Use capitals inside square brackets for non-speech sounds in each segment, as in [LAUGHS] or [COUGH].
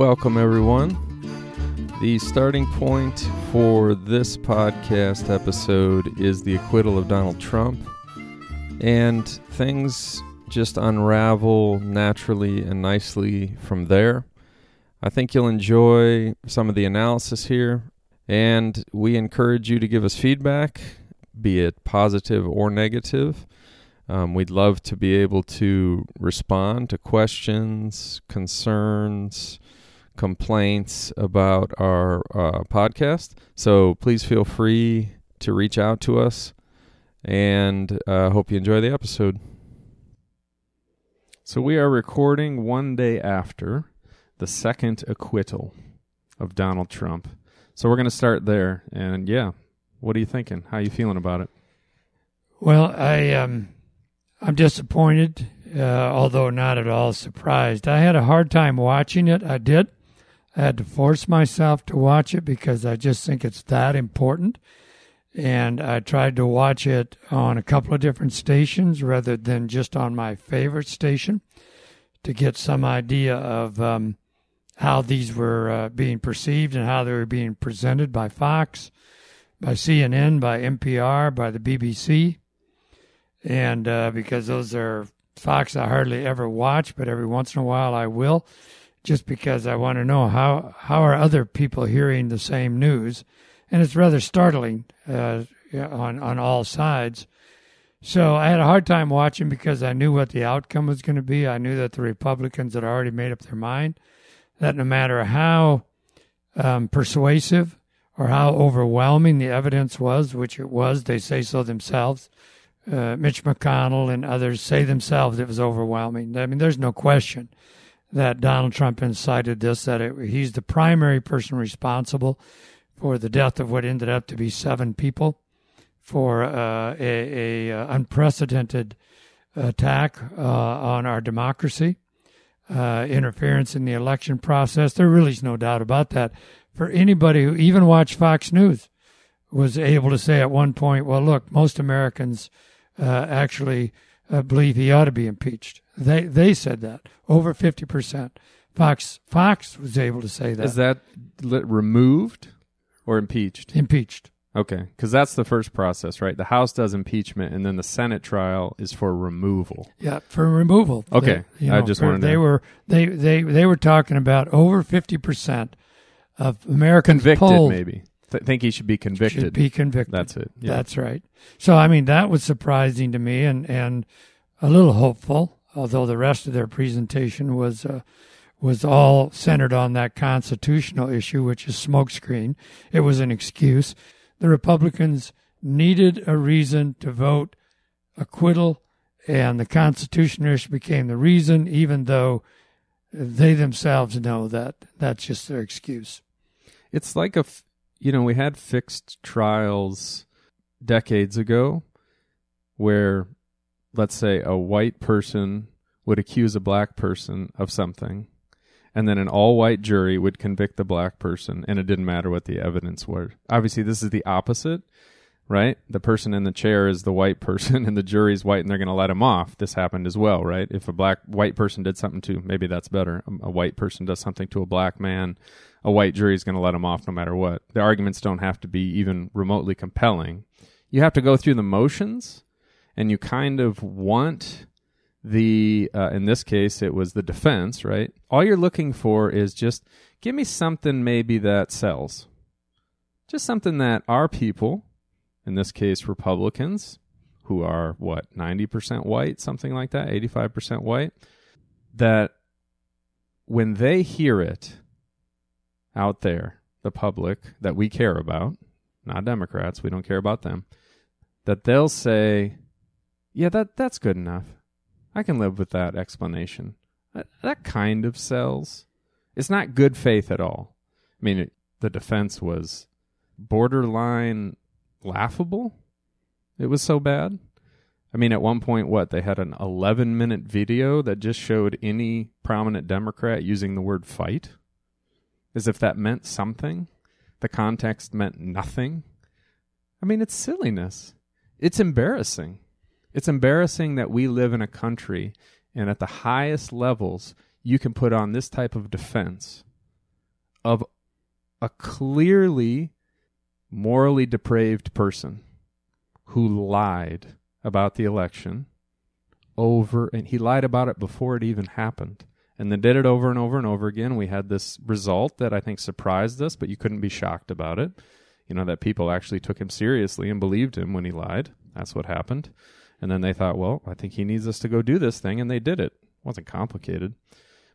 Welcome, everyone. The starting point for this podcast episode is the acquittal of Donald Trump, and things just unravel naturally and nicely from there. I think you'll enjoy some of the analysis here, and we encourage you to give us feedback, be it positive or negative. Um, we'd love to be able to respond to questions, concerns, complaints about our uh, podcast. So please feel free to reach out to us and uh, hope you enjoy the episode. So we are recording one day after the second acquittal of Donald Trump. So we're going to start there. And yeah, what are you thinking? How are you feeling about it? Well, I um, I'm disappointed, uh, although not at all surprised. I had a hard time watching it. I did. I had to force myself to watch it because I just think it's that important. And I tried to watch it on a couple of different stations rather than just on my favorite station to get some idea of um, how these were uh, being perceived and how they were being presented by Fox, by CNN, by NPR, by the BBC. And uh, because those are Fox I hardly ever watch, but every once in a while I will just because I want to know how how are other people hearing the same news, and it's rather startling uh, on on all sides. So I had a hard time watching because I knew what the outcome was going to be. I knew that the Republicans had already made up their mind that no matter how um, persuasive or how overwhelming the evidence was, which it was, they say so themselves. Uh, Mitch McConnell and others say themselves it was overwhelming. I mean, there's no question that Donald Trump incited this, that it, he's the primary person responsible for the death of what ended up to be seven people, for uh, a, a, uh, unprecedented attack uh, on our democracy, uh, interference in the election process. There really is no doubt about that. For anybody who even watched Fox News, was able to say at one point, "Well, look, most Americans uh, actually." Uh, believe he ought to be impeached. They they said that over fifty percent. Fox Fox was able to say that. Is that removed or impeached? Impeached. Okay, because that's the first process, right? The House does impeachment, and then the Senate trial is for removal. Yeah, for removal. Okay, they, you know, I just wanted. They to... were they they they were talking about over fifty percent of Americans convicted, polled, maybe. Th- think he should be convicted. Should be convicted. That's it. Yeah. That's right. So I mean that was surprising to me and and a little hopeful, although the rest of their presentation was uh, was all centered on that constitutional issue, which is smokescreen. It was an excuse. The Republicans needed a reason to vote acquittal, and the constitutional issue became the reason, even though they themselves know that that's just their excuse. It's like a you know, we had fixed trials decades ago where, let's say, a white person would accuse a black person of something, and then an all white jury would convict the black person, and it didn't matter what the evidence was. Obviously, this is the opposite, right? The person in the chair is the white person, [LAUGHS] and the jury's white, and they're going to let him off. This happened as well, right? If a black white person did something to, maybe that's better. A white person does something to a black man a white jury is going to let him off no matter what. The arguments don't have to be even remotely compelling. You have to go through the motions, and you kind of want the, uh, in this case, it was the defense, right? All you're looking for is just give me something maybe that sells. Just something that our people, in this case, Republicans, who are what, 90% white, something like that, 85% white, that when they hear it, out there, the public that we care about, not Democrats, we don't care about them, that they'll say, yeah, that that's good enough. I can live with that explanation. That, that kind of sells. It's not good faith at all. I mean, it, the defense was borderline laughable. It was so bad. I mean, at one point, what? They had an 11 minute video that just showed any prominent Democrat using the word fight as if that meant something. The context meant nothing. I mean, it's silliness. It's embarrassing. It's embarrassing that we live in a country and at the highest levels you can put on this type of defense of a clearly morally depraved person who lied about the election over and he lied about it before it even happened and then did it over and over and over again. We had this result that i think surprised us but you couldn't be shocked about it. You know that people actually took him seriously and believed him when he lied. That's what happened. And then they thought well i think he needs us to go do this thing and they did it, it wasn't complicated.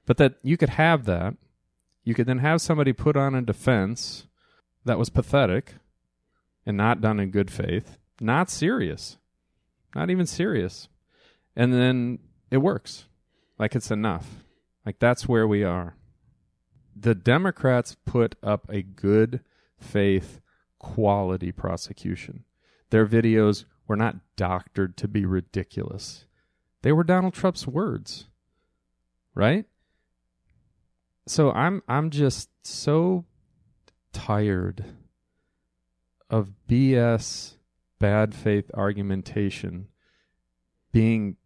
But that you could have that. You could then have somebody put on a defense that was pathetic and not done in good faith, not serious, not even serious. And then it works. Like it's enough. Like that's where we are. The Democrats put up a good faith quality prosecution. Their videos were not doctored to be ridiculous. They were Donald Trump's words. Right? so I'm I'm just so tired of BS bad faith argumentation being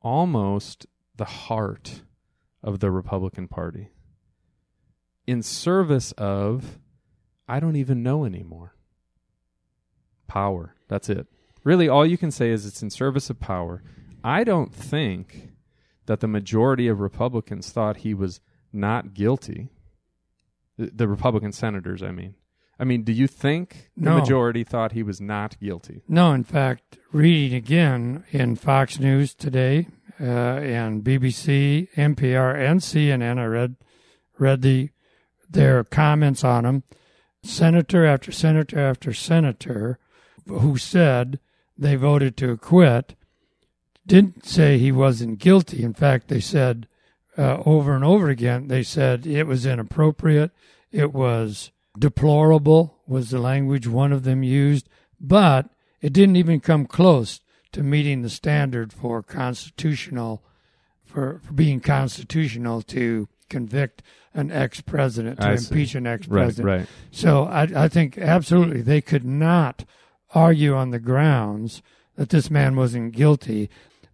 almost the heart of the Republican Party in service of I don't even know anymore. Power. That's it. Really all you can say is it's in service of power. I don't think that the majority of Republicans thought he was not guilty. The, Republican senators, I mean. I mean, do you think the No. majority thought he was not guilty? No, in fact, reading again in Fox News today uh, and BBC, NPR, and CNN, I read read the their comments on him. Senator after senator after senator who said they voted to acquit didn't say he wasn't guilty. In fact, they said uh, over and over again, they said it was inappropriate, it was deplorable, was the language one of them used, but it didn't even come close to meeting the standard for constitutional, for, for being constitutional to convict an ex president, to I see. impeach an ex Right, president. right. So I, I think absolutely they could not argue on the grounds that this man wasn't guilty.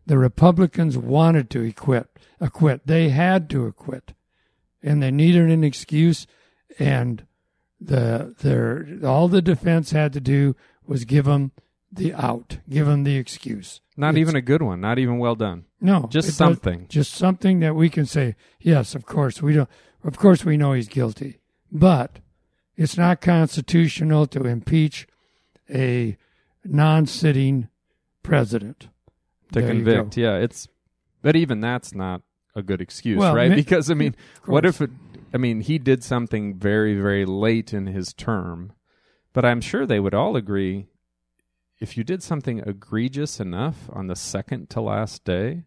The Republicans wanted to acquit. Acquit. They had to acquit, and they needed an excuse. And the their all the defense had to do was give them the out, give them the excuse. Not It's- even a good one. Not even well done. No, Just it does- something. just something that we can say. Yes, of course we don't. Of course we know he's guilty, but it's not constitutional to impeach a non-sitting president. to There convict. Yeah, it's but even that's not a good excuse, Well, right? [LAUGHS] because I mean, what if it I mean, he did something very very late in his term, but I'm sure they would all agree if you did something egregious enough on the second to last day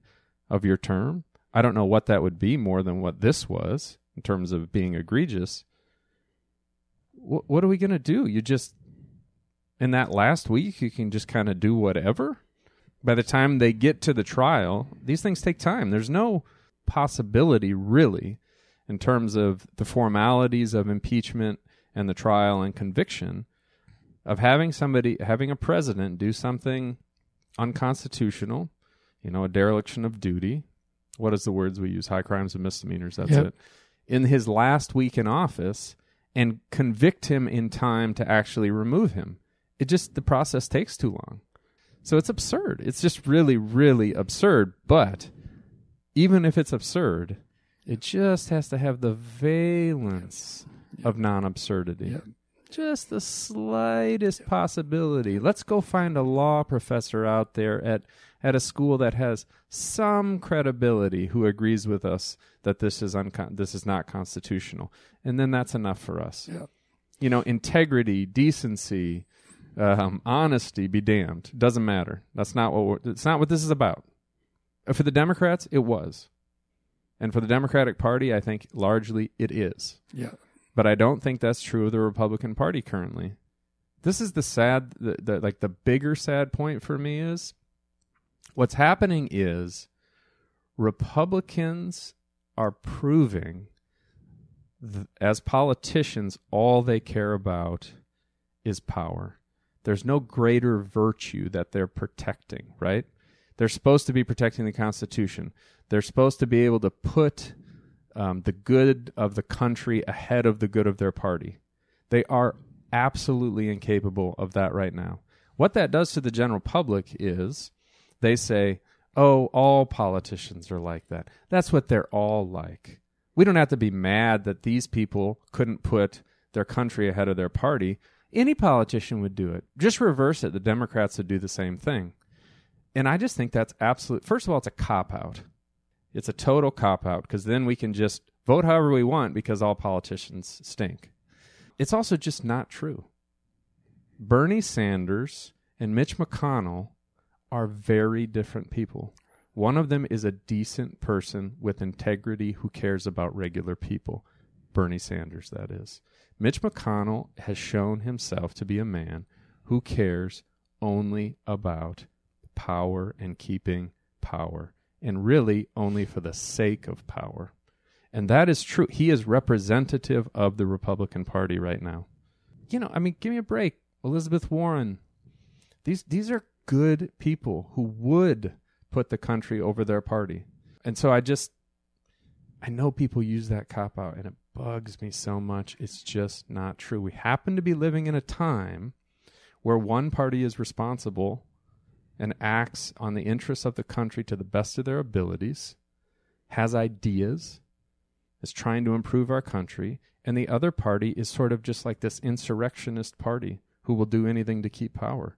of your term, I don't know what that would be more than what this was in terms of being egregious. What what are we going to do? You just in that last week you can just kind of do whatever? by the time they get to the trial, these things take time. There's no possibility, really, in terms of the formalities of impeachment and the trial and conviction, of having somebody, having a president do something unconstitutional, you know, a dereliction of duty. What is the words we use? High crimes and misdemeanors. That's Yep. it. In his last week in office and convict him in time to actually remove him. It just, the process takes too long. So it's absurd. It's just really, really absurd. But even if it's absurd, it just has to have the valence of non absurdity. Yep. Just the slightest possibility. Let's go find a law professor out there at, at a school that has some credibility who agrees with us that this is uncon- this is not constitutional. And then that's enough for us. Yep. You know, integrity, decency, um, honesty be damned doesn't matter that's not what we're, it's not what this is about for the democrats it was and for the democratic party i think largely it is Yeah. but i don't think that's true of the republican party currently this is the sad the, the like the bigger sad point for me is what's happening is republicans are proving th- as politicians all they care about is power there's no greater virtue that they're protecting, right? They're supposed to be protecting the Constitution. They're supposed to be able to put um, the good of the country ahead of the good of their party. They are absolutely incapable of that right now. What that does to the general public is they say, oh, all politicians are like that. That's what they're all like. We don't have to be mad that these people couldn't put their country ahead of their party. Any politician would do it. Just reverse it. The Democrats would do the same thing. And I just think that's absolute. First of all, it's a cop out. It's a total cop out because then we can just vote however we want because all politicians stink. It's also just not true. Bernie Sanders and Mitch McConnell are very different people. One of them is a decent person with integrity who cares about regular people. Bernie Sanders, that is. Mitch McConnell has shown himself to be a man who cares only about power and keeping power, and really only for the sake of power. And that is true. He is representative of the Republican Party right now. You know, I mean, give me a break. Elizabeth Warren. These these are good people who would put the country over their party. And so I just I know people use that cop out and it bugs me so much. It's just not true. We happen to be living in a time where one party is responsible and acts on the interests of the country to the best of their abilities, has ideas, is trying to improve our country, and the other party is sort of just like this insurrectionist party who will do anything to keep power.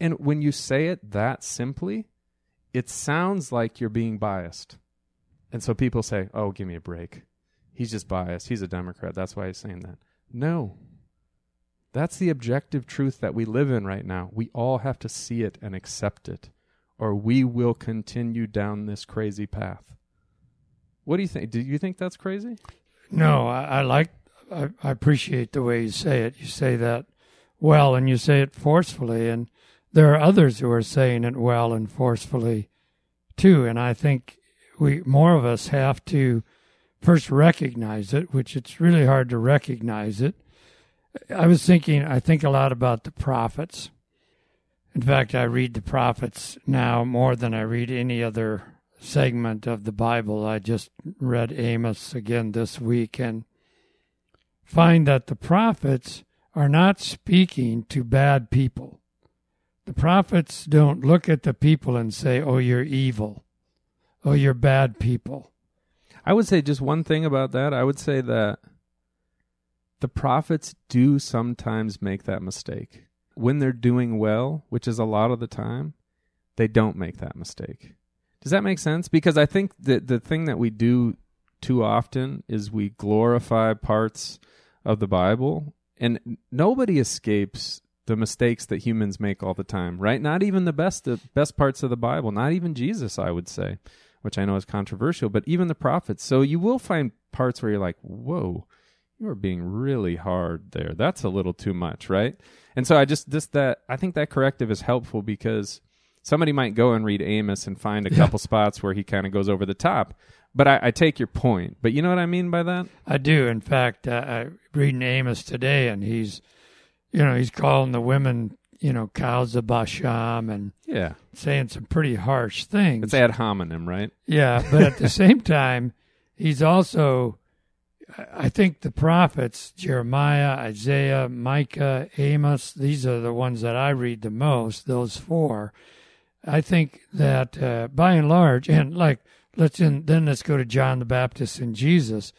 And when you say it that simply, it sounds like you're being biased. And so people say, oh, give me a break. He's just biased. He's a Democrat. That's why he's saying that. No. That's the objective truth that we live in right now. We all have to see it and accept it, or we will continue down this crazy path. What do you think? Do you think that's crazy? No, I, I like, I, I appreciate the way you say it. You say that well and you say it forcefully, and there are others who are saying it well and forcefully too. And I think we, more of us have to first recognize it, which it's really hard to recognize it. I was thinking, I think a lot about the prophets. In fact, I read the prophets now more than I read any other segment of the Bible. I just read Amos again this week and find that the prophets are not speaking to bad people. The prophets don't look at the people and say, Oh, you're evil. Oh, you're bad people. I would say just one thing about that. I would say that the prophets do sometimes make that mistake. When they're doing well, which is a lot of the time, they don't make that mistake. Does that make sense? Because I think that the thing that we do too often is we glorify parts of the Bible, and nobody escapes the mistakes that humans make all the time, right? Not even the best the best parts of the Bible, not even Jesus, I would say, which I know is controversial, but even the prophets. So you will find parts where you're like, "Whoa, you are being really hard there. That's a little too much, right?" And so I just this that I think that corrective is helpful because somebody might go and read Amos and find a yeah. couple spots where he kind of goes over the top. But I, I, take your point. But you know what I mean by that? I do. In fact, uh, I reading Amos today, and he's, you know, he's calling the women, you know, cows of Bashan, and yeah, saying some pretty harsh things. It's ad hominem, right? Yeah, but at the [LAUGHS] same time, he's also, I think the prophets, Jeremiah, Isaiah, Micah, Amos, these are the ones that I read the most. Those four I think that uh, by and large, and like let's in, then let's go to John the Baptist and Jesus.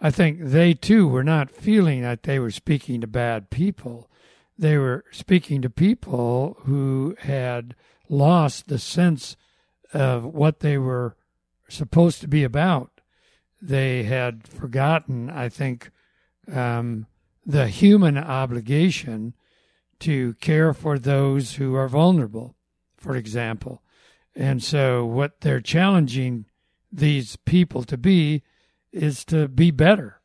I think they too were not feeling that they were speaking to bad people. They were speaking to people who had lost the sense of what they were supposed to be about. They had forgotten, I think, um, the human obligation to care for those who are vulnerable for example. And so, what they're challenging these people to be is to be better.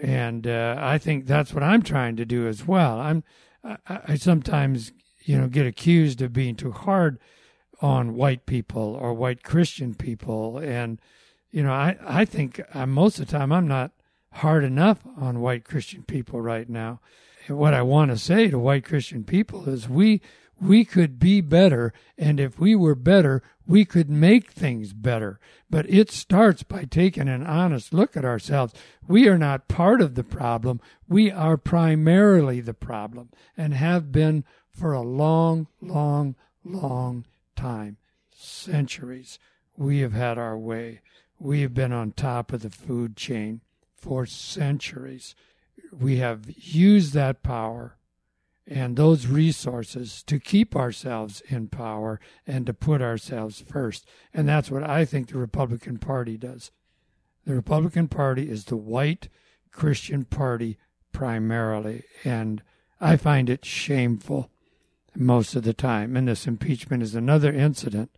And uh, I think that's what I'm trying to do as well. I'm I, I sometimes you know get accused of being too hard on white people or white Christian people, and you know I I think I, uh, most of the time I'm not hard enough on white Christian people right now. what I want to say to white Christian people is we we could be better. And if we were better, we could make things better. But it starts by taking an honest look at ourselves. We are not part of the problem. We are primarily the problem and have been for a long, long, long time. Centuries. We have had our way. We have been on top of the food chain for centuries. We have used that power and those resources to keep ourselves in power and to put ourselves first. And that's what I think the Republican Party does. The Republican Party is the white Christian party primarily, and I find it shameful most of the time. And this impeachment is another incident,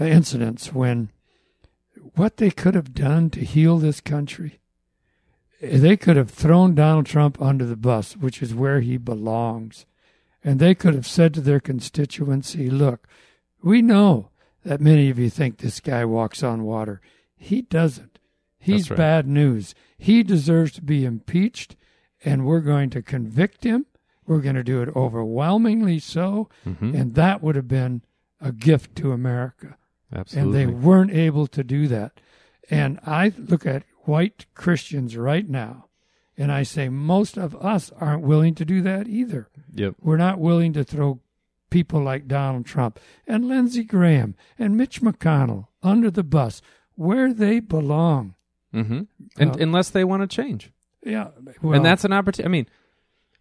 uh, incidents when what they could have done to heal this country they could have thrown Donald Trump under the bus, which is where he belongs. And they could have said to their constituency, look, we know that many of you think this guy walks on water. He doesn't. He's right. bad news. He deserves to be impeached, and we're going to convict him. We're going to do it overwhelmingly so. Mm-hmm. And that would have been a gift to America. Absolutely. And they weren't able to do that. And I look at white Christians right now. And I say most of us aren't willing to do that either. Yep. We're not willing to throw people like Donald Trump and Lindsey Graham and Mitch McConnell under the bus where they belong. Mm-hmm. And, uh, unless they want to change. Yeah. Well, and that's an opportunity. I mean,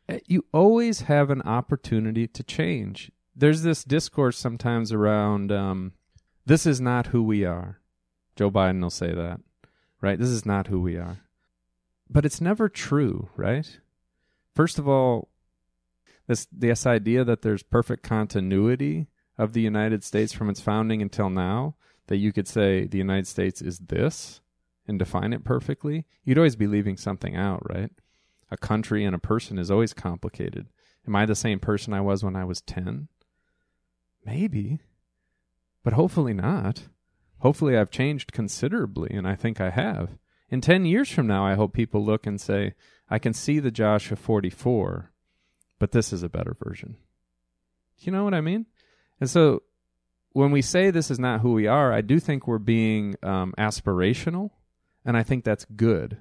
eh, you always have an opportunity to change. There's this discourse sometimes around um, this is not who we are. Joe Biden will say that right? This is not who we are. But it's never true, right? First of all, this this idea that there's perfect continuity of the United States from its founding until now, that you could say the United States is this and define it perfectly, you'd always be leaving something out, right? A country and a person is always complicated. Am I the same person I was when I was 10? Maybe. But hopefully not. Hopefully, I've changed considerably, and I think I have. In 10 years from now, I hope people look and say, I can see the Josh of 44, but this is a better version. You know what I mean? And so when we say this is not who we are, I do think we're being um, aspirational, and I think that's good.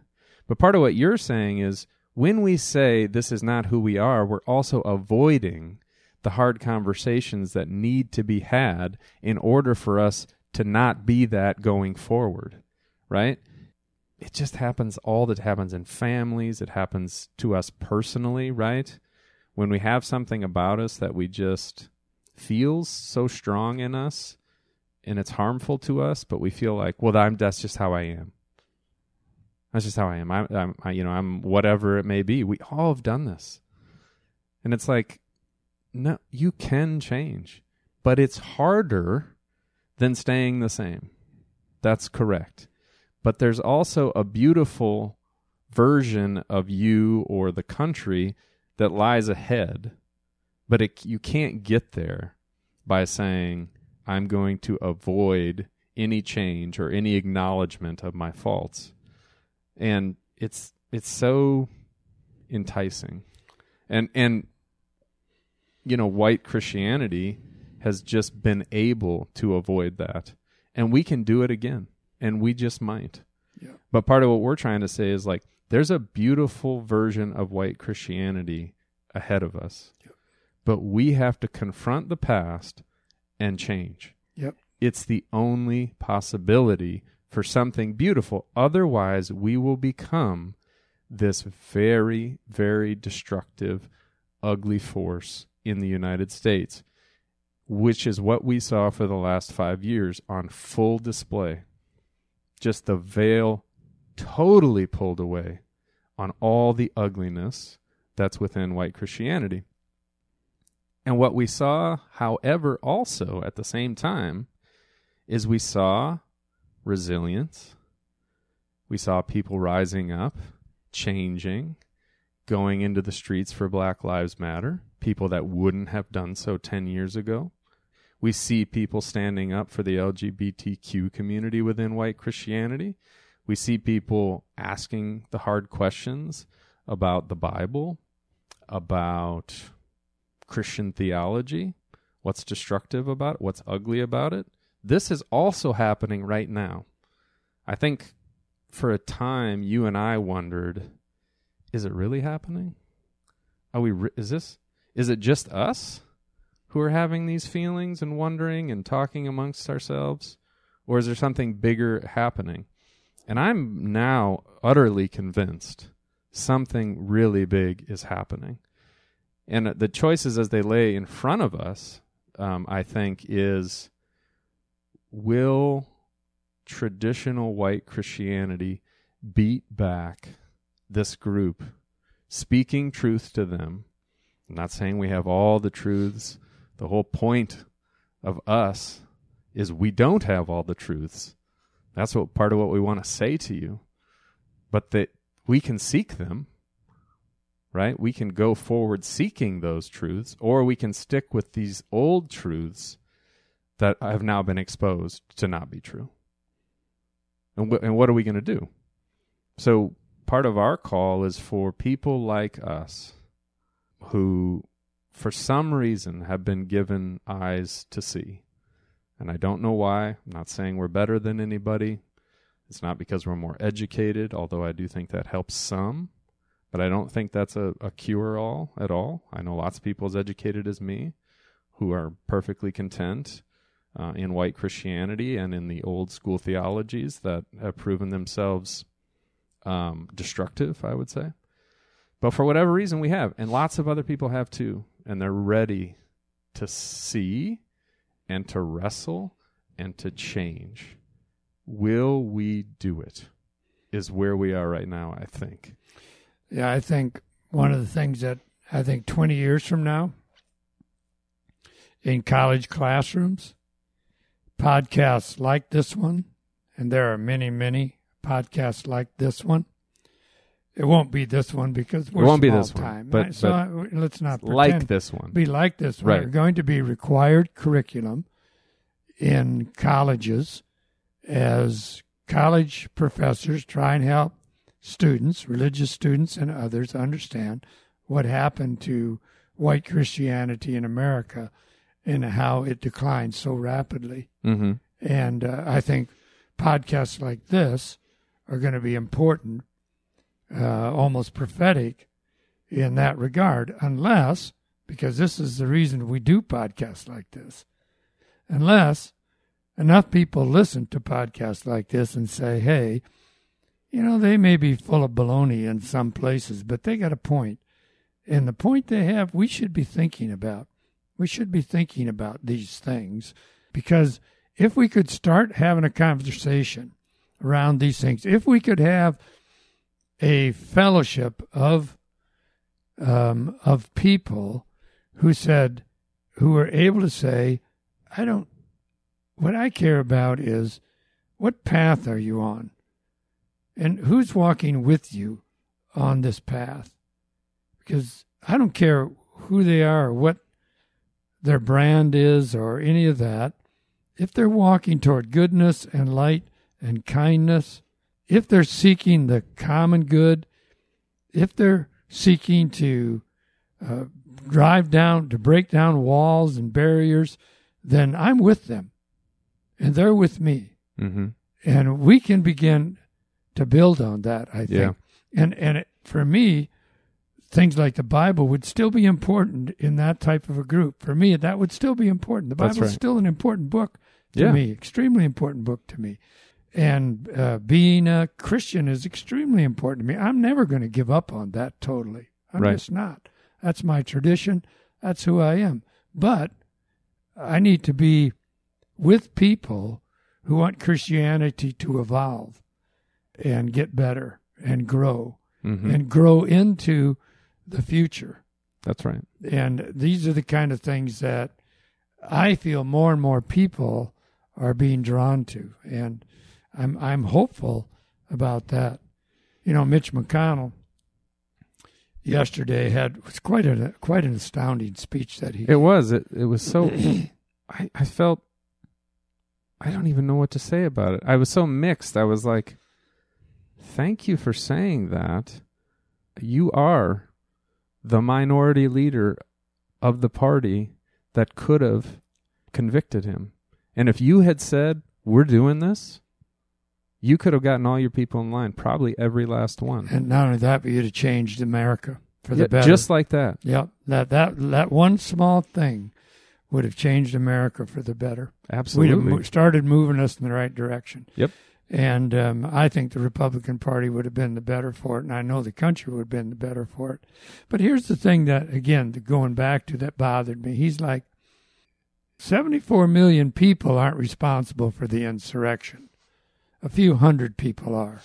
But part of what you're saying is when we say this is not who we are, we're also avoiding the hard conversations that need to be had in order for us to not be that going forward, right? It just happens all that happens in families, it happens to us personally, right? When we have something about us that we just feels so strong in us and it's harmful to us, but we feel like, well, I'm, that's just how I am. That's just how I am. I, I'm, I, you know, I'm whatever it may be. We all have done this, and it's like, no, you can change, but it's harder than staying the same. That's correct. But there's also a beautiful version of you or the country that lies ahead. But it, you can't get there by saying, I'm going to avoid any change or any acknowledgement of my faults. And it's it's so enticing. And and you know, white Christianity has just been able to avoid that. And we can do it again. And we just might. Yeah. But part of what we're trying to say is like there's a beautiful version of white Christianity ahead of us. Yep. But we have to confront the past and change. Yep. It's the only possibility for something beautiful. Otherwise, we will become this very, very destructive, ugly force in the United States which is what we saw for the last five years on full display. Just the veil totally pulled away on all the ugliness that's within white Christianity. And what we saw, however, also at the same time, is we saw resilience. We saw people rising up, changing, going into the streets for Black Lives Matter, people that wouldn't have done so 10 years ago. We see people standing up for the LGBTQ community within white Christianity. We see people asking the hard questions about the Bible, about Christian theology, what's destructive about it, what's ugly about it. This is also happening right now. I think for a time you and I wondered, is it really happening? Are we re- is this is it just us who are having these feelings and wondering and talking amongst ourselves or is there something bigger happening? And I'm now utterly convinced something really big is happening. And the choices as they lay in front of us, um, I think, is will traditional white Christianity beat back this group, speaking truth to them? I'm not saying we have all the truths. The whole point of us is we don't have all the truths. That's what part of what we want to say to you. But that we can seek them, right? We can go forward seeking those truths, or we can stick with these old truths that have now been exposed to not be true. And, wh- and what are we going to do? So, part of our call is for people like us who, for some reason, have been given eyes to see. And I don't know why. I'm not saying we're better than anybody. It's not because we're more educated, although I do think that helps some. But I don't think that's a, a cure all at all. I know lots of people as educated as me who are perfectly content uh, in white Christianity and in the old school theologies that have proven themselves um, destructive, I would say. But for whatever reason, we have, and lots of other people have too, and they're ready to see and to wrestle and to change. Will we do it? Is where we are right now, I think. Yeah, I think one of the things that I think 20 years from now in college classrooms, podcasts like this one, and there are many, many podcasts like this one. It won't be this one because we're it won't be this time. one, but, so but I- let's not like this one. be like this. Right. We're going to be required curriculum in colleges as college professors try and help students, religious students and others, understand what happened to white Christianity in America and how it declined so rapidly. mm-hmm. And uh, I think podcasts like this are going to be important, uh, almost prophetic in that regard, unless, because this is the reason we do podcasts like this, unless enough people listen to podcasts like this and say, hey, you know, they may be full of baloney in some places, but they got a point. And the point they have, we should be thinking about. We should be thinking about these things because if we could start having a conversation around these things, if we could have a fellowship of um, of people who said, who were able to say, I don't, what I care about is what path are you on? And who's walking with you on this path? Because I don't care who they are what their brand is or any of that. If they're walking toward goodness and light and kindness, if they're seeking the common good, if they're seeking to uh, drive down, to break down walls and barriers, then I'm with them and they're with me. Mm-hmm. And we can begin to build on that, I think. Yeah. And, and it, for me, things like the Bible would still be important in that type of a group. For me, that would still be important. The Bible Bible's right. still an important book to Yeah. me, extremely important book to me. And uh, being a Christian is extremely important to me. I'm never going to give up on that totally. I'm Right. just not. That's my tradition. That's who I am. But I need to be with people who want Christianity to evolve and get better and grow Mm-hmm. and grow into the future. That's right. And these are the kind of things that I feel more and more people are being drawn to. And I'm I'm hopeful about that. You know, Mitch McConnell yesterday had was quite a quite an astounding speech that he It was. It it was so. [CLEARS THROAT] I I felt. I don't even know what to say about it. I was so mixed. I was like, "Thank you for saying that. You are the minority leader of the party that could have convicted him. And if you had said, "We're doing this," you could have gotten all your people in line, probably every last one. And not only that, but you'd have changed America for the Yeah, better. just like that. Yep. That that that one small thing would have changed America for the better. Absolutely. We'd have started moving us in the right direction. Yep. And um, I think the Republican Party would have been the better for it, and I know the country would have been the better for it. But here's the thing that, again, the going back to that bothered me. He's like, 74 million people aren't responsible for the insurrection. A few hundred people are.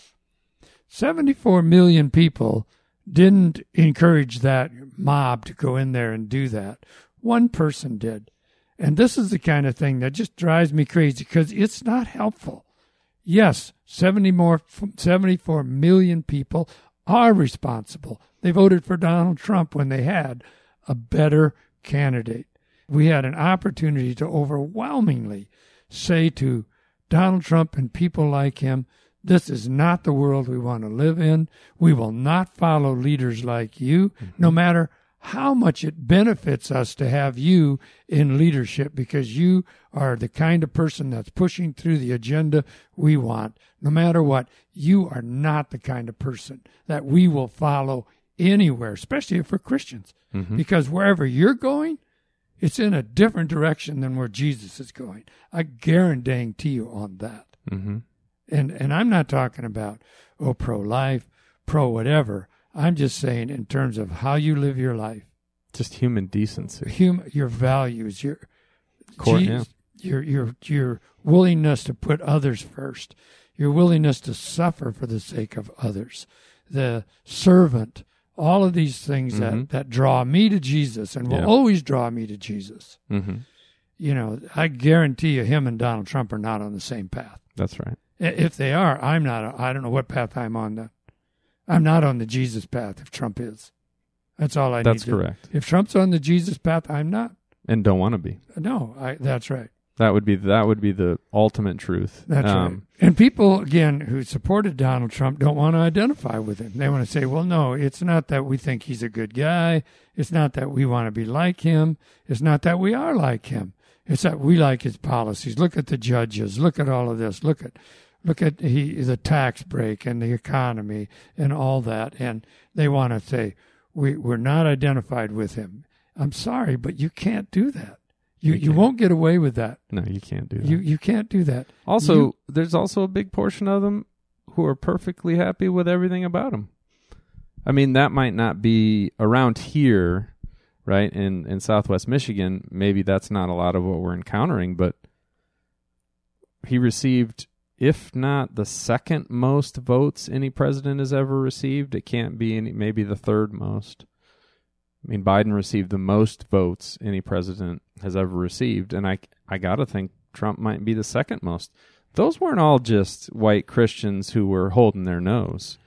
74 million people didn't encourage that mob to go in there and do that. One person did. And this is the kind of thing that just drives me crazy because it's not helpful. Yes, 70 more, 74 million people are responsible. They voted for Donald Trump when they had a better candidate. We had an opportunity to overwhelmingly say to Donald Trump and people like him, this is not the world we want to live in. We will not follow leaders like you, no matter how much it benefits us to have you in leadership because you are the kind of person that's pushing through the agenda we want. No matter what, you are not the kind of person that we will follow anywhere, especially if we're Christians. Mhm. Because wherever you're going, it's in a different direction than where Jesus is going. I guarantee you on that. Mhm. And and I'm not talking about oh pro life, pro whatever. I'm just saying in terms of how you live your life, Just human decency. hum, your values, your Core- yeah. your your your willingness to put others first, your willingness to suffer for the sake of others, the servant, all of these things Mhm. that that draw me to Jesus and will Yeah. always draw me to Jesus. hmm You know, I guarantee you, him and Donald Trump are not on the same path. That's right. If they are, I'm not. I don't know what path I'm on. Then I'm not on the Jesus path. If Trump is, that's all I That's need. to- correct. If Trump's on the Jesus path, I'm not. And don't want to be. No, I, that's right. That would be that would be the ultimate truth. That's right. Um, And people again who supported Donald Trump don't want to identify with him. They want to say, "Well, no, it's not that we think he's a good guy. It's not that we want to be like him. It's not that we are like him. It's that we like his policies. Look at the judges. Look at all of this. Look at look at he the tax break and the economy and all that." And they want to say, "We we're not identified with him." I'm sorry, but you can't do that. You You you won't get away with that. no, you can't do that. You you can't do that. also, you- there's also a big portion of them who are perfectly happy with everything about him. I mean, that might not be around here, right? In in Southwest Michigan, maybe that's not a lot of what we're encountering, but he received if not the second most votes any president has ever received, it can't be any maybe the third most. I mean, Biden received the most votes any president has ever received, and I I got to think Trump might be the second most. Those weren't all just white Christians who were holding their nose.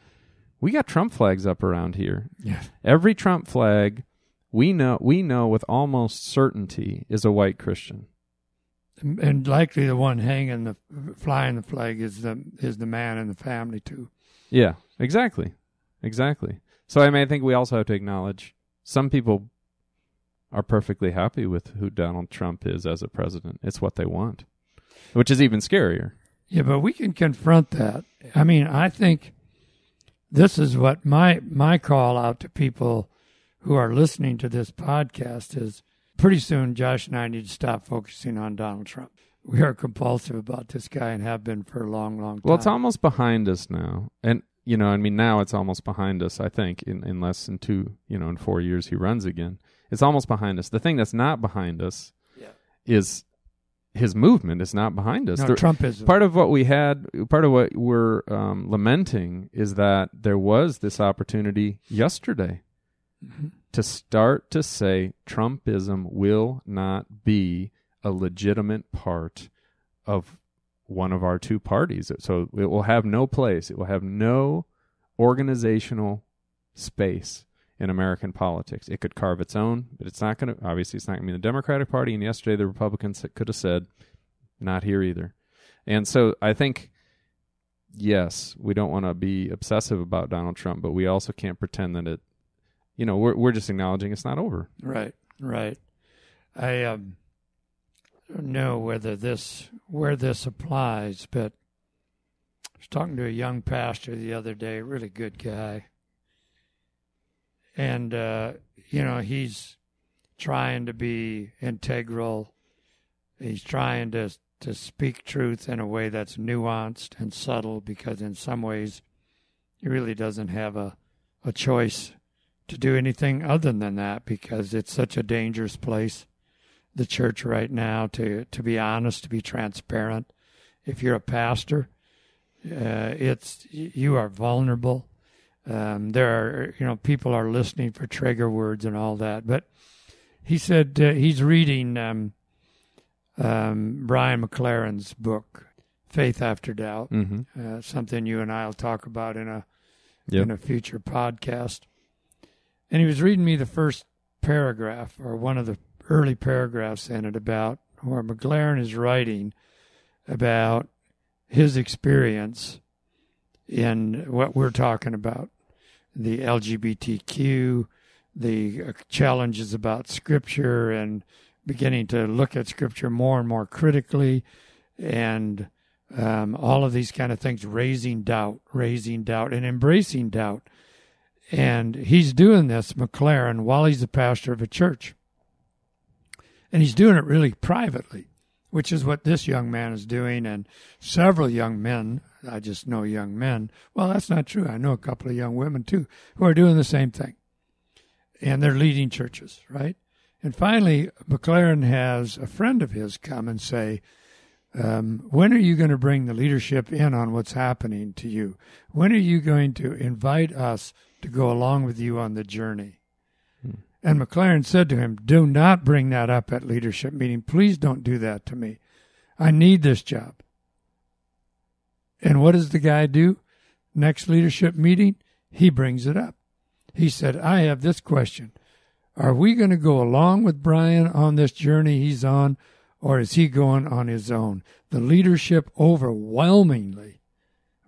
We got Trump flags up around here. Yeah. Every Trump flag we know we know with almost certainty is a white Christian. and likely the one hanging the flying the flag is the is the man in the family too. Yeah, exactly. Exactly. So I mean I think we also have to acknowledge some people are perfectly happy with who Donald Trump is as a president. It's what they want. Which is even scarier. Yeah, but we can confront that. I mean, I think this is what my my call out to people who are listening to this podcast is pretty soon Josh and I need to stop focusing on Donald Trump. We are compulsive about this guy and have been for a long, long time. Well, it's almost behind us now. And you know, I mean now it's almost behind us, I think, in, in less than two, you know, in four years he runs again. It's almost behind us. The thing that's not behind us Yeah. is his movement is not behind us. no, The- Trumpism. part of what we had part of what we're um, lamenting is that there was this opportunity yesterday Mhm. to start to say trumpism will not be a legitimate part of one of our two parties so it will have no place it will have no organizational space in American politics. It could carve its own, but it's not going to. Obviously, it's not going to be the Democratic Party. And yesterday, the Republicans could have said, "Not here either." And so, I think, yes, we don't want to be obsessive about Donald Trump, but we also can't pretend that it. You know, we're we're just acknowledging it's not over. Right, right. I um, know whether this where this applies, but I was talking to a young pastor the other day, really good guy, and uh, you know he's trying to be integral. He's trying to to speak truth in a way that's nuanced and subtle because in some ways he really doesn't have a, a choice to do anything other than that because it's such a dangerous place the church right now to to be honest to be transparent if you're a pastor uh, it's you are vulnerable um, there are you know people are listening for trigger words and all that but he said uh, he's reading um, um, Brian McLaren's book, Faith After Doubt, Mm-hmm. uh, something you and I'll talk about in a Yep. in a future podcast. And he was reading me the first paragraph or one of the early paragraphs in it about where McLaren is writing about his experience in what we're talking about the LGBTQ, the uh, challenges about Scripture, and beginning to look at Scripture more and more critically, and um, all of these kind of things, raising doubt, raising doubt, and embracing doubt. And he's doing this, McLaren, while he's the pastor of a church. And he's doing it really privately, which is what this young man is doing, and several young men. I just know young men. Well, that's not true. I know a couple of young women too who are doing the same thing. And they're leading churches, right? And finally, McLaren has a friend of his come and say, um, when are you going to bring the leadership in on what's happening to you? When are you going to invite us to go along with you on the journey? And McLaren said to him, Do not bring that up at leadership meeting. Please don't do that to me. I need this job. And what does the guy do? Next leadership meeting, he brings it up. He said, I have this question. Are we going to go along with Brian on this journey he's on, or is he going on his own? The leadership overwhelmingly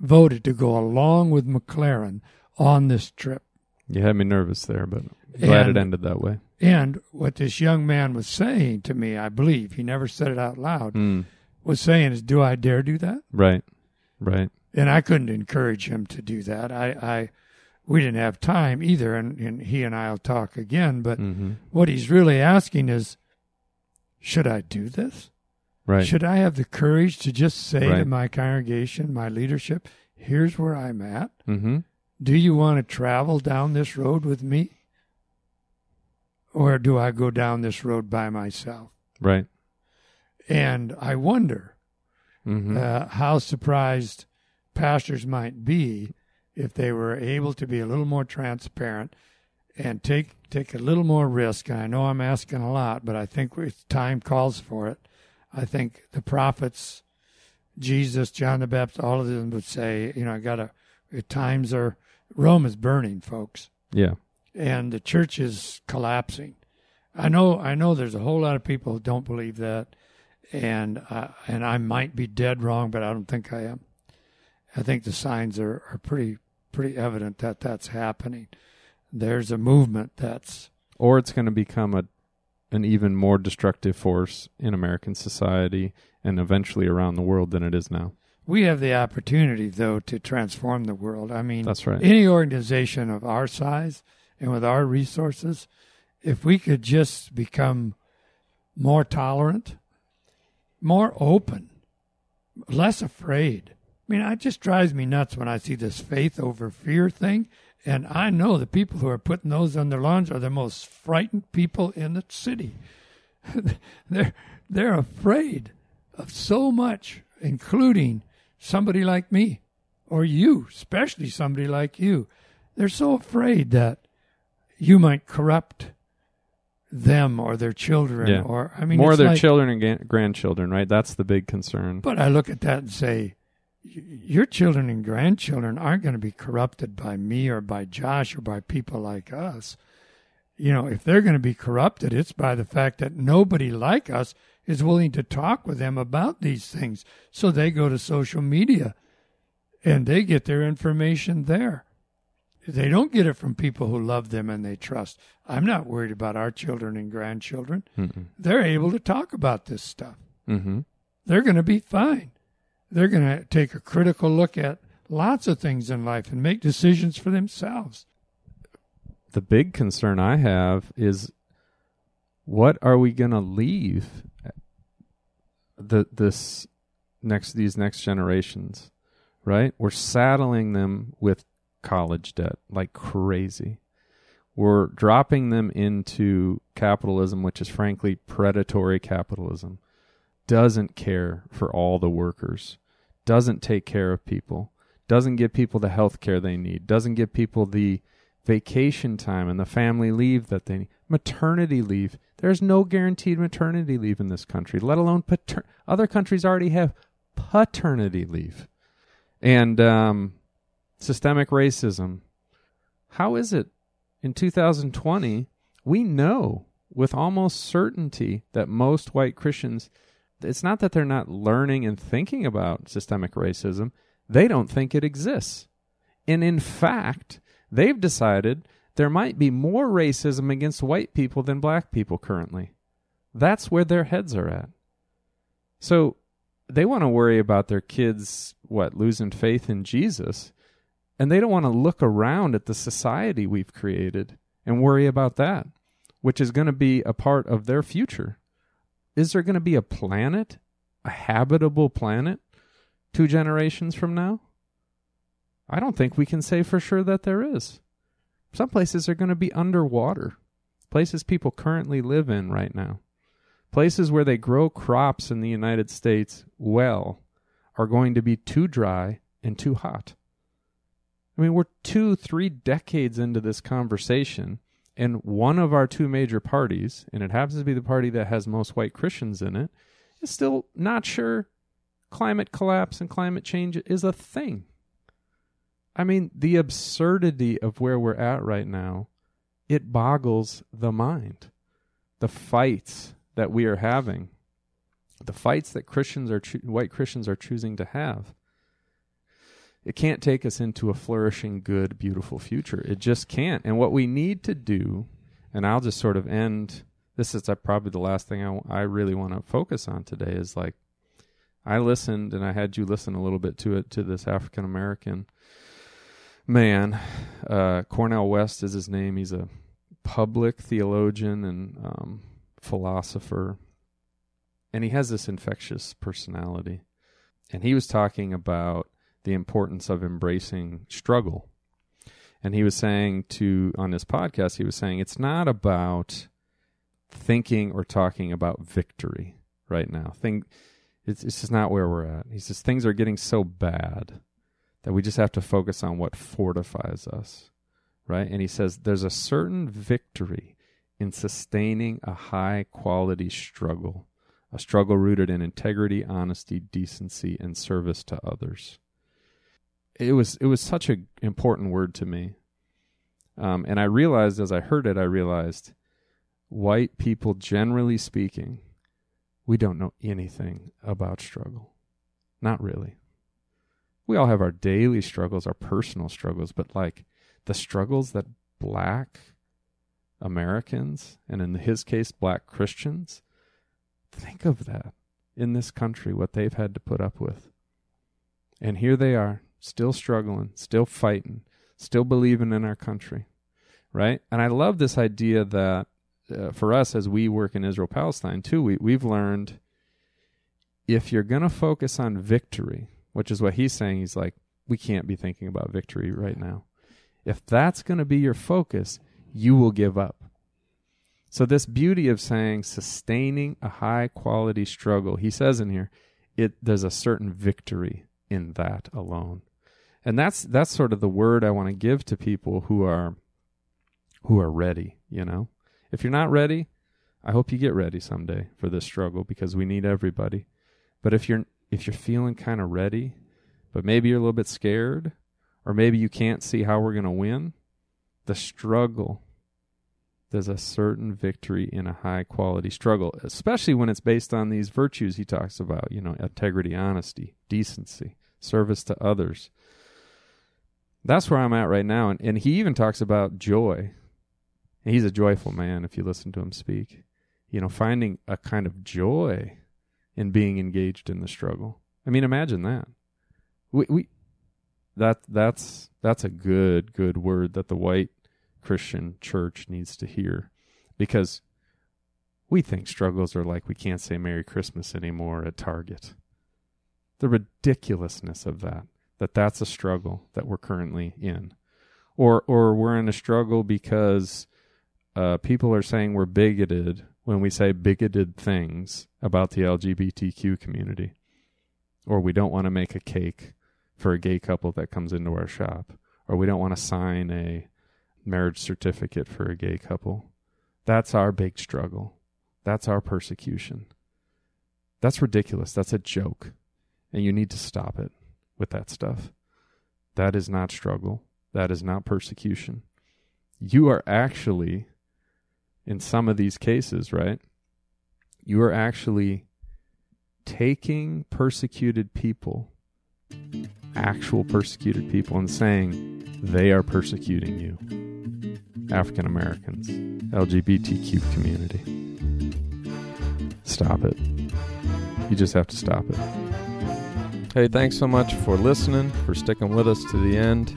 voted to go along with McLaren on this trip. You had me nervous there, but glad And- it ended that way. And what this young man was saying to me, I believe, he never said it out loud, Mm. was saying is, Do I dare do that? Right. Right. And I couldn't encourage him to do that. I, I we didn't have time either, and, and he and I'll talk again. But Mm-hmm. what he's really asking is, should I do this? Right. Should I have the courage to just say to my congregation, my leadership, here's where I'm at? mm-hmm. Do you want to travel down this road with me? Or do I go down this road by myself? Right. And I wonder Mm-hmm. uh, how surprised pastors might be if they were able to be a little more transparent and take take a little more risk. And I know I'm asking a lot, but I think time calls for it, I think the prophets, Jesus, John the Baptist, all of them would say, you know, I got to. Times are Rome is burning, folks, yeah. And the church is collapsing. I know. I know. There's a whole lot of people who don't believe that, and uh, and I might be dead wrong, but I don't think I am. I think the signs are, are pretty pretty evident that that's happening. There's a movement that's Or it's going to become a an even more destructive force in American society and eventually around the world than it is now. we have the opportunity though to transform the world. I mean, That's right. any organization of our size and with our resources, if we could just become more tolerant, more open, less afraid. I mean, it just drives me nuts when I see this faith over fear thing. And I know the people who are putting those on their lawns are the most frightened people in the city. [LAUGHS] they're they're afraid of so much, including somebody like me or you, especially somebody like you. They're so afraid that you might corrupt them or their children Yeah. or I mean More their like- children and ga- grandchildren, right? That's the big concern. But I look at that and say, your children and grandchildren aren't going to be corrupted by me or by Josh or by people like us. You know, if they're going to be corrupted, it's by the fact that nobody like us is willing to talk with them about these things. So they go to social media and they get their information there. They don't get it from people who love them and they trust. I'm not worried about our children and grandchildren. Mm-mm. They're able to talk about this stuff. Mm-hmm. They're going to be fine. They're going to take a critical look at lots of things in life and make decisions for themselves. The big concern I have is what are we going to leave the this next these next generations, right? We're saddling them with college debt like crazy. We're dropping them into capitalism, which is frankly predatory capitalism. Doesn't care for all the workers, doesn't take care of people, doesn't give people the health care they need, doesn't give people the vacation time and the family leave that they need. Maternity leave. There's no guaranteed maternity leave in this country, let alone pater- other countries already have paternity leave. And um, systemic racism. How is it in 2020? We know with almost certainty that most white Christians, it's not that they're not learning and thinking about systemic racism, they don't think it exists. And in fact, they've decided there might be more racism against white people than black people currently. That's where their heads are at. So they want to worry about their kids, what, losing faith in Jesus. And they don't want to look around at the society we've created and worry about that, which is going to be a part of their future. Is there going to be a planet, a habitable planet, two generations from now? I don't think we can say for sure that there is. Some places are going to be underwater, places people currently live in right now. Places where they grow crops in the United States well are going to be too dry and too hot. I mean, we're two, three decades into this conversation, and one of our two major parties, and it happens to be the party that has most white Christians in it, is still not sure climate collapse and climate change is a thing. I mean, the absurdity of where we're at right now, it boggles the mind. The fights that we are having, the fights that Christians are cho- white Christians are choosing to have, it can't take us into a flourishing, good, beautiful future. It just can't. And what we need to do, and I'll just sort of end. This is uh, probably the last thing I, I really want to focus on today. Is like I listened, and I had you listen a little bit to it to this African American man. Uh, Cornel West is his name. He's a public theologian and um, philosopher, and he has this infectious personality. And he was talking about the importance of embracing struggle. And he was saying to on this podcast, he was saying it's not about thinking or talking about victory right now. Think it's it's just not where we're at. He says things are getting so bad that we just have to focus on what fortifies us. Right? And he says there's a certain victory in sustaining a high quality struggle, a struggle rooted in integrity, honesty, decency, and service to others it was it was such an important word to me. Um, and I realized as I heard it, I realized white people, generally speaking, we don't know anything about struggle. Not really. We all have our daily struggles, our personal struggles, but like the struggles that black Americans, and in his case, black Christians, think of that in this country, what they've had to put up with. And here they are, still struggling, still fighting, still believing in our country, right? And I love this idea that uh, for us as we work in Israel Palestine too, we we've learned if you're going to focus on victory, which is what he's saying, he's like we can't be thinking about victory right now. If that's going to be your focus, you will give up. So this beauty of saying sustaining a high quality struggle, he says in here, it there's a certain victory in that alone and that's that's sort of the word I want to give to people who are who are ready, you know. If you're not ready, I hope you get ready someday for this struggle because we need everybody. But if you're if you're feeling kind of ready, but maybe you're a little bit scared or maybe you can't see how we're going to win, the struggle there's a certain victory in a high quality struggle, especially when it's based on these virtues he talks about, you know, integrity, honesty, decency, service to others That's where I'm at right now. And, and he even talks about joy. And he's a joyful man if you listen to him speak. You know, finding a kind of joy in being engaged in the struggle. I mean, imagine that. We, we that that's that's a good good word that the white Christian church needs to hear because we think struggles are like we can't say Merry Christmas anymore at Target. The ridiculousness of that, that that's a struggle that we're currently in. Or, or we're in a struggle because uh, people are saying we're bigoted when we say bigoted things about the LGBTQ community. Or we don't want to make a cake for a gay couple that comes into our shop. Or we don't want to sign a marriage certificate for a gay couple. That's our big struggle. That's our persecution. That's ridiculous. That's a joke. And you need to stop it with that stuff. That is not struggle. That is not persecution. You are actually, in some of these cases, right? You are actually taking persecuted people, actual persecuted people, and saying they are persecuting you. African Americans, LGBTQ community. Stop it. You just have to stop it. Hey, thanks so much for listening, for sticking with us to the end.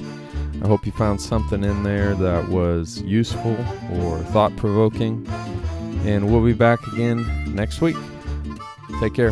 I hope you found something in there that was useful or thought provoking. And we'll be back again next week. Take care.